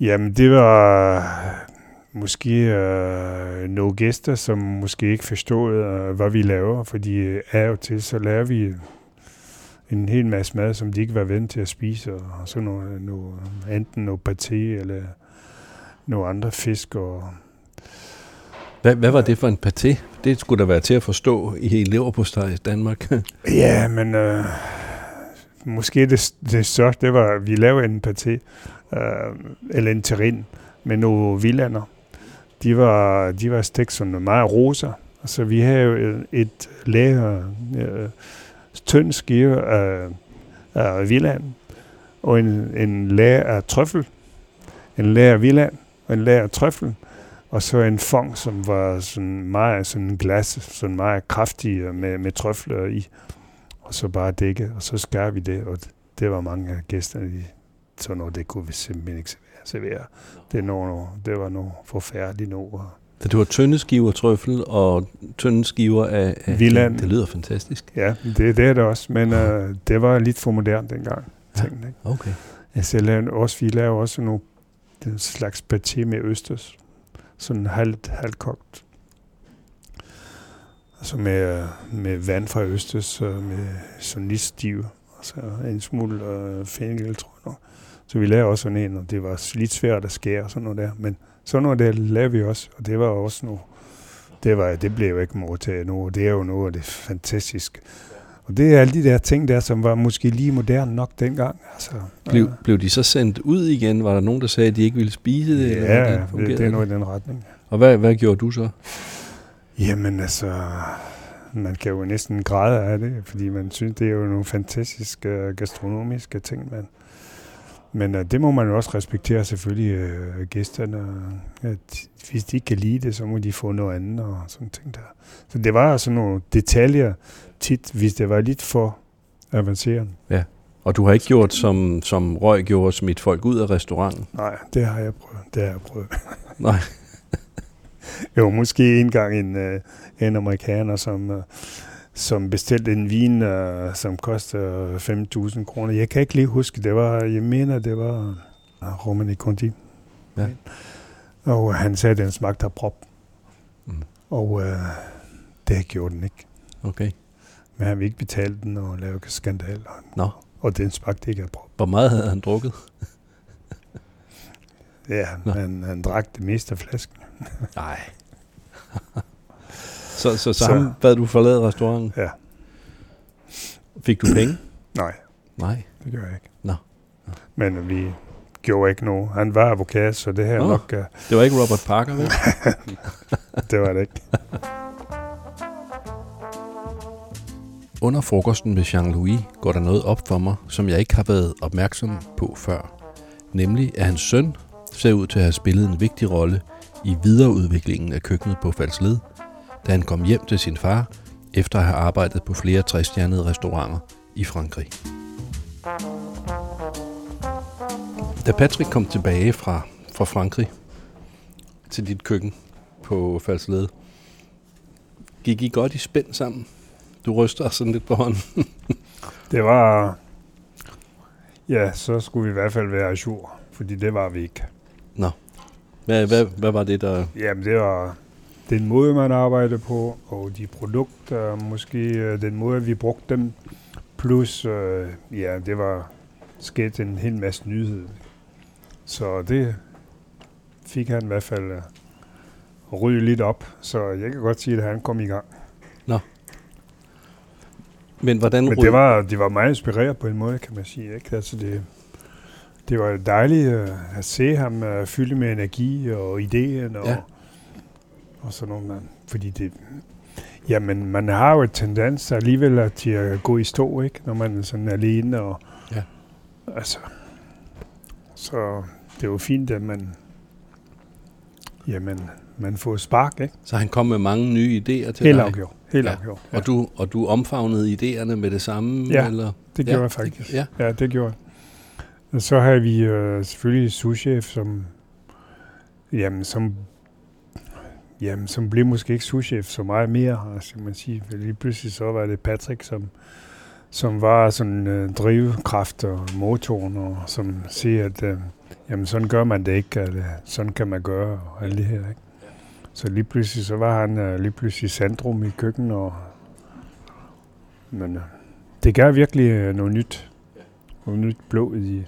jamen, det var måske øh, nogle gæster, som måske ikke forstod, øh, hvad vi laver, fordi øh, af og til, så laver vi en hel masse mad, som de ikke var vant til at spise, og så noget, noget, enten noget paté eller nogle andre fisk, og hvad, hvad var det for en paté? Det skulle da være til at forstå i hele leverpostej i Danmark. Ja, men øh, måske det, det største, det var, at vi lavede en paté, øh, eller en terrin, med nogle villander. De var, de var stegt sådan meget rosa. Så vi havde et, et lager, øh, tynd skive af, af villand, og en, en lager af trøffel, en lager af villand, og en lager af trøffel, og så en fong, som var sådan meget sådan glas, sådan meget kraftig øh, med, med trøfler i. Og så bare dække, og så skar vi det, og det, var mange af gæsterne, de, så noget, det kunne vi simpelthen ikke servere. Det, er noget, det var noget forfærdeligt noget. Så det var tynde skiver trøffel og tynde skiver af... af Villaen. Det lyder fantastisk. Ja, det, det er det også, men øh, det var lidt for moderne dengang. Tingene, ikke? Okay. Altså, jeg lavede også, vi laver også nogle den slags paté med østers. Sådan halvt, halvkogt. Altså med, med vand fra Østes, og med sådan lidt stiv. Og så altså en smule øh, fennikel, tror jeg nok. Så vi lavede også sådan en, og det var lidt svært at skære og sådan noget der. Men sådan noget der lavede vi også, og det var også noget, det, var, det blev jo ikke modtaget nu. Det er jo noget af det fantastiske. Og det er alle de der ting der, som var måske lige moderne nok dengang. Altså, Blev, øh, blev de så sendt ud igen? Var der nogen, der sagde, at de ikke ville spise det? eller Ja, hvordan det, fungerede det er noget i den retning. Og hvad, hvad gjorde du så? Jamen altså, man kan jo næsten græde af det, fordi man synes, det er jo nogle fantastiske øh, gastronomiske ting, man, men uh, det må man jo også respektere selvfølgelig uh, gæsterne. At hvis de ikke kan lide det, så må de få noget andet og sådan ting der. Så det var sådan nogle detaljer tit, hvis det var lidt for avanceret. Og du har ikke gjort, som, som Røg gjorde, smidt folk ud af restauranten? Nej, det har jeg prøvet. Det har jeg prøvet. Nej. Jo, måske en gang en, øh, en amerikaner, som, øh, som bestilte en vin, øh, som koster 5.000 kroner. Jeg kan ikke lige huske, det var, jeg mener, det var øh, Romani Conti. Ja. Og han sagde, at den smagte af prop. Mm. Og øh, det gjorde den ikke. Okay. Men han ville ikke betale den og lave skandaler. Nå. Og den smagte ikke af prop. Hvor meget havde han drukket? Ja, Nå. han, han drak det meste af flasken. Nej. så, så, så, Så- ham bad du forlade restauranten? Ja. Fik du penge? Nej, Nej. det gjorde jeg ikke. Nå. Men vi gjorde ikke noget. Han var advokat, så det her Nå. nok, uh, Det var ikke Robert Parker, vel? det var det ikke. Under frokosten med Jean-Louis går der noget op for mig, som jeg ikke har været opmærksom på før. Nemlig, at hans søn ser ud til at have spillet en vigtig rolle i videreudviklingen af køkkenet på Falsled, da han kom hjem til sin far, efter at have arbejdet på flere træstjernede restauranter i Frankrig. Da Patrick kom tilbage fra, fra Frankrig til dit køkken på Falsled, gik I godt i spænd sammen? Du ryster sådan lidt på hånden. Det var... Ja, så skulle vi i hvert fald være ajour, fordi det var vi ikke. Hvad, hvad, hvad var det, der... Jamen, det var den måde, man arbejdede på, og de produkter, måske øh, den måde, vi brugte dem, plus, øh, ja, det var sket en hel masse nyhed. Så det fik han i hvert fald øh, ryddet lidt op, så jeg kan godt sige, at han kom i gang. Men hvordan Men det var, det var meget inspireret på en måde, kan man sige. Ikke? Altså det, det var dejligt øh, at se ham uh, fylde med energi og idéer og, Ja. og sådan noget. Man. Fordi det, jamen, man har jo et tendens alligevel at til at gå i stå, ikke? når man er sådan alene. Og, Ja. Altså, så det jo fint, at man, jamen, man får spark, ikke? Så han kom med mange nye idéer til Helt dig? afgjort. Helt Ja. afgjort. Og, du, og du omfavnede idéerne med det samme? Ja, eller? Det gjorde jeg faktisk. Ja, Ja, det gjorde jeg. Og så har vi øh, selvfølgelig souschef, som, jamen, som, jamen, som blev måske ikke souschef så meget mere, skal man sige. For lige pludselig så var det Patrick, som, som var sådan øh, drivkraft og motoren, og som siger, at øh, jamen, sådan gør man det ikke, øh, sådan kan man gøre, og alt det her. Ikke? Så lige pludselig så var han øh, lige pludselig centrum i køkkenet, og men, øh, det gav virkelig øh, noget nyt, noget nyt blod i,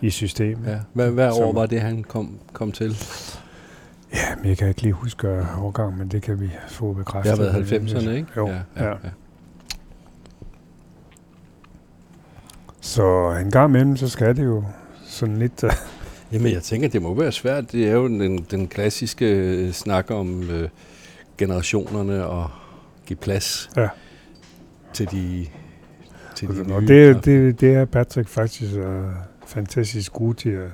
i systemet. ja. Hvad, hvad år var det, han kom, kom til? Ja, men jeg kan ikke lige huske øh, årgang, men det kan vi få Det bekræftet. har været 90'erne, ikke? Jo, ja, ja. ja. Så en gang imellem, så skal det jo sådan lidt... Jamen, jeg tænker, det må være svært. Det er jo den, den klassiske øh, snak om øh, generationerne og give plads Ja. til de, til de og nye det, det, det er Patrick faktisk uh, fantastisk god til at,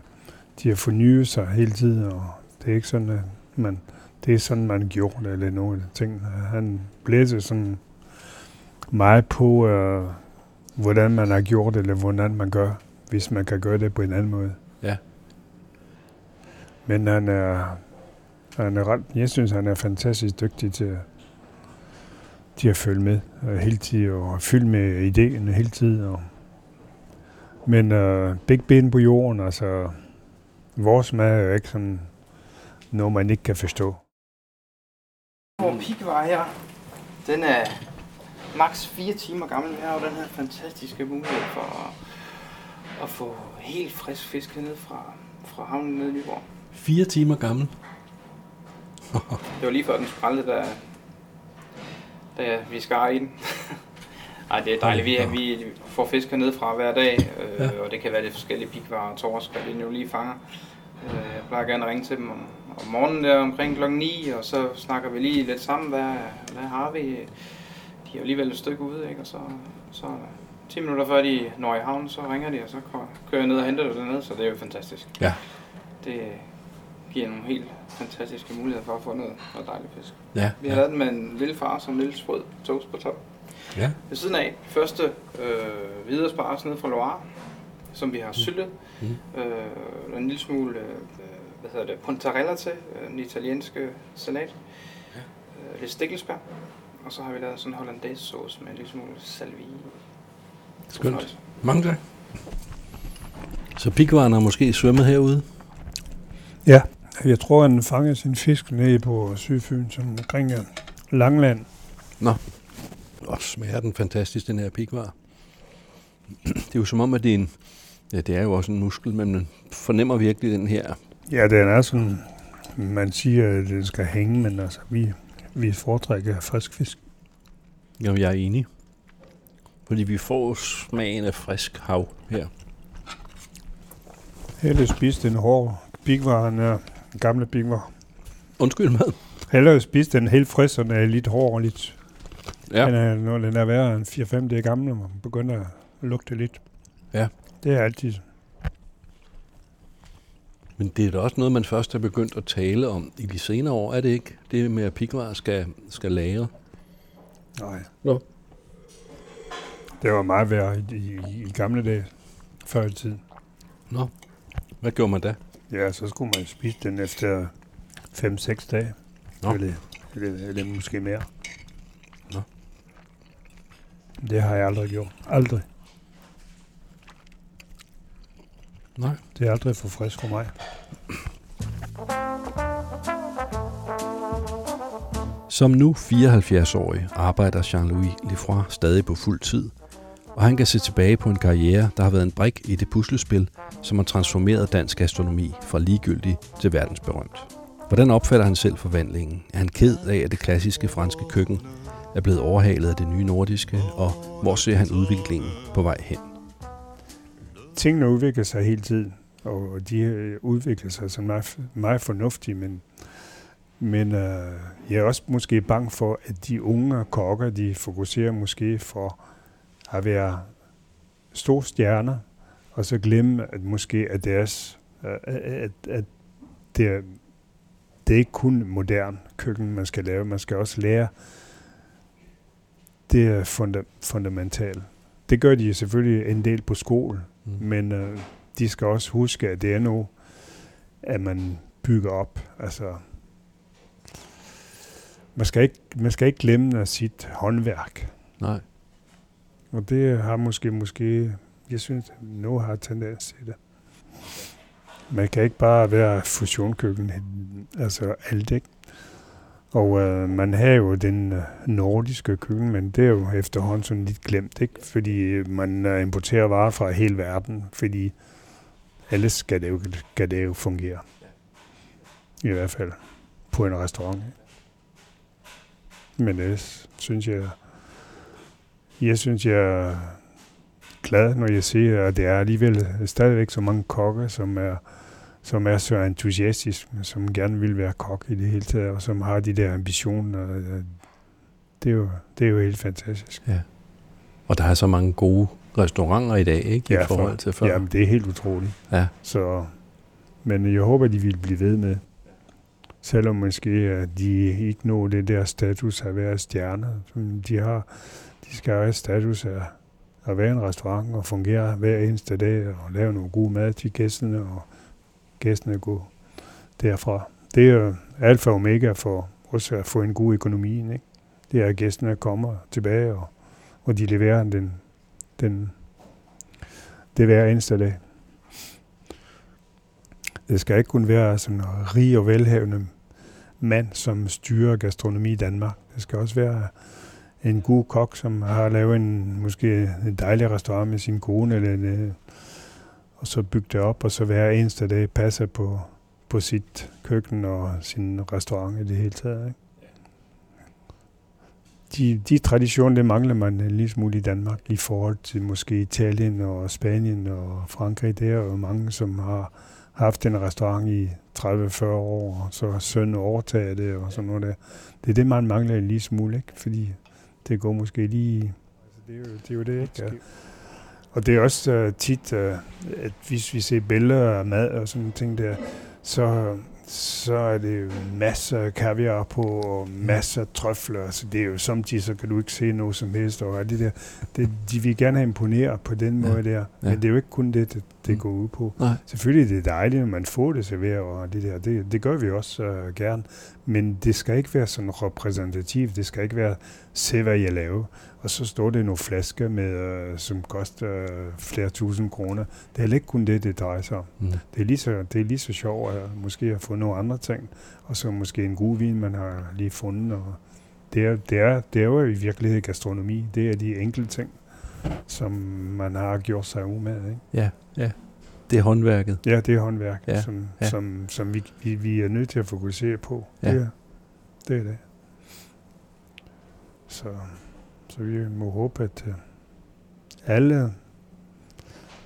til at forny sig hele tiden, og det er ikke sådan, at man, det er sådan, man gjorde det, eller nogle ting. Han blæser sådan meget på, uh, hvordan man har gjort det, eller hvordan man gør, hvis man kan gøre det på en anden måde. Ja. Men han er, Han er ret, jeg synes, han er fantastisk dygtig til, til at følge med og hele tiden, og fylde med ideen hele tiden. Og, men øh, big ben på jorden, altså vores mad er jo ikke sådan noget, man ikke kan forstå. Vores pikvar her, den er maks 4 timer gammel. Vi har jo den her fantastiske mulighed for at, at få helt frisk fisk ned fra, fra havnen nede i Nyborg. Fire timer gammel. Det var lige før den sprællede, da, da vi skar i den. Ej, det er dejligt. Vi, vi får fisk hernede fra hver dag, øh, Ja. og det kan være lidt forskellige pikvarer. Torsk, hvad vi nu lige fanger. Øh, jeg plejer gerne at ringe til dem om, om morgenen der omkring klokken 9, og så snakker vi lige lidt sammen, hvad, hvad har vi? De er jo alligevel et stykke ude, ikke? og så, så 10 minutter før de når i havnen, så ringer de, og så kører jeg ned og henter det dernede, så det er jo fantastisk. Ja. Det giver nogle helt fantastiske muligheder for at få noget, noget dejlig fisk. Ja, Vi har lavet den med en lille far som lille sprød toast på top. ja. Ved siden af, første øh, hvide spars nede fra Loire, som vi har syltet. Mm. Øh, en lille smule, øh, hvad hedder det, puntarella til, øh, den italienske salat. Øh, lidt stikkelsbær. Og så har vi lavet sådan en hollandaise sauce med en lille smule salvie. Skønt. Mange tak. Så pikvaren har måske svømmet herude? Ja, jeg tror, han fanger sin fisk nede på Sydfyn, som omkring øh, Langland. Og smager den fantastisk, den her pikvar. Det er jo som om, at det er en... Ja, det er jo også en muskel, men man fornemmer virkelig den her... Ja, den er sådan, man siger, at den skal hænge, men altså, vi, vi foretrækker frisk fisk. Jamen, jeg er enig. Fordi vi får smagen af frisk hav her. Hellere spise den hårde bigvar, den er den gamle bigvar. Undskyld mad. Hellere spise den helt frisk, så den er lidt hård og lidt... Ja. Den er, når den er værre end 4-5 dage gammel, og man begynder at lugte lidt. Ja. Det er altid. Men det er da også noget, man først er begyndt at tale om i de senere år, er det ikke? Det med, at pikvarer skal, skal lagre. Nej. Nå. Det var meget værre i, i, i gamle dage, før i tiden. Nå, hvad gjorde man da? Ja, så skulle man spise den efter 5-6 dage. Nå. Eller, eller, eller måske mere. Nå. Det har jeg aldrig gjort. Aldrig. Nej. Det er aldrig for frisk for mig. Som nu 74-årig arbejder Jean-Louis Lefroy stadig på fuld tid, og han kan se tilbage på en karriere, der har været en brik i det puslespil, som har transformeret dansk gastronomi fra ligegyldig til verdensberømt. Hvordan opfatter han selv forvandlingen? Er han ked af, at det klassiske franske køkken er blevet overhalet af det nye nordiske, og hvor ser han udviklingen på vej hen? Tingene udvikler sig hele tiden, og de øh, udvikler sig så meget, meget fornuftige, men, men øh, jeg er også måske bange for, at de unge kokker, de fokuserer måske for at være store stjerner, og så glemme, at måske at deres, øh, at, at det, er, det er ikke kun modern køkken, man skal lave, man skal også lære det er funda- fundamentalt. Det gør de selvfølgelig en del på skole, Mm. men øh, de skal også huske, at det er noget, at man bygger op. Altså, man skal ikke, man skal ikke glemme sit håndværk. Nej. Og det har måske, måske, jeg synes, nu har tendens til det. Man kan ikke bare være fusionkøkken, altså alt ikke. Og øh, man har jo den øh, nordiske køkken, men det er jo efterhånden sådan lidt glemt, ikke? Fordi øh, man øh, importerer varer fra hele verden, fordi ellers skal det jo, skal det jo fungere. I hvert fald på en restaurant. ikke? Men ellers synes jeg, jeg synes, jeg glad, når jeg ser, at det er alligevel stadigvæk så mange kokke, som er, som er så entusiastiske, som gerne vil være kok i det hele taget, og som har de der ambitioner. Det er jo, det er jo helt fantastisk. Og der er så mange gode restauranter i dag, ikke? I Ja, forhold for- til før. Jamen, det er helt utroligt. Ja. Så, men jeg håber, de vil blive ved med. Selvom måske at de ikke når det der status af at være stjerner, som de har. De skal have status af at være en restaurant og fungere hver eneste dag og lave noget god mad til gæsterne, og gæsterne går derfra det er jo alfa og omega for os at få en god økonomi. Ikke? Det er, at gæsterne kommer tilbage, og, og de leverer den, den, det hver eneste dag. Det skal ikke kun være sådan en rig og velhavende mand, som styrer gastronomi i Danmark. Det skal også være en god kok, som har lavet en måske en dejlig restaurant med sin kone, eller en, øh, og så bygge det op, og så hver eneste dag passe på, på sit køkken og sin restaurant i det hele taget. Ikke? De, de traditioner, det mangler man en lille smule i Danmark i forhold til måske Italien og Spanien og Frankrig. Der er jo mange, som har haft en restaurant i 30-40 år, og så søn overtaget det og sådan noget der. Det er det, man mangler en lille smule, ikke? fordi det går måske lige... Altså, det, er jo, det er jo det, ikke? Ja. Og det er også uh, tit, uh, at hvis vi ser billeder af mad og sådan ting der, så, så er det jo masser af kaviar på, og masser af trøfler. Så det er jo samtidig, så kan du ikke se noget som helst. Og det der, det, de vil gerne have imponeret på den måde ja. der. Men Ja. det er jo ikke kun det, det, det går ud på. Nej. Selvfølgelig det er dejligt, når man får det serveret, og det der. Det, det gør vi også uh, gerne. Men det skal ikke være sådan repræsentativt. Det skal ikke være, se hvad jeg laver. Og så står det nogle flasker, med, uh, som koster uh, flere tusind kroner. Det er heller ikke kun det, det drejer sig om. Mm. Det er lige så, det er lige så sjovt at måske at få nogle andre ting, og så måske en god vin, man har lige fundet. Og det, er, det, er, det er jo i virkeligheden gastronomi. Det er de enkelte ting, som man har gjort sig umage. Ikke? Ja, ja. Det er håndværket. Ja, det er håndværk, Ja, som, ja. som, som vi, vi, vi er nødt til at fokusere på. Ja. Det, er, det er det. Så, så vi må håbe, at uh, alle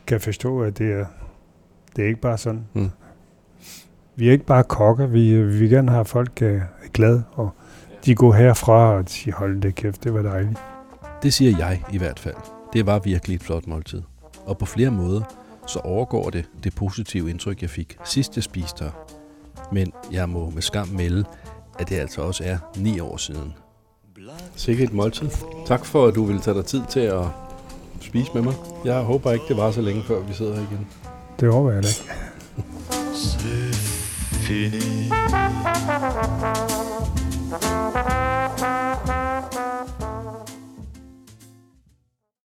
kan forstå, at det er, det er ikke bare sådan. Mm. Vi er ikke bare kokker, vi, vi vil gerne have folk uh, glade, og de går herfra og siger, hold det kæft, det var dejligt. Det siger jeg i hvert fald. Det var virkelig et flot måltid. Og på flere måder, så overgår det det positive indtryk, jeg fik sidst jeg spiste her. Men jeg må med skam melde, at det altså også er ni år siden. Sikkert et måltid. Tak for, at du ville tage dig tid til at spise med mig. Jeg håber ikke, det var så længe, før vi sidder her igen. Det håber jeg da ikke.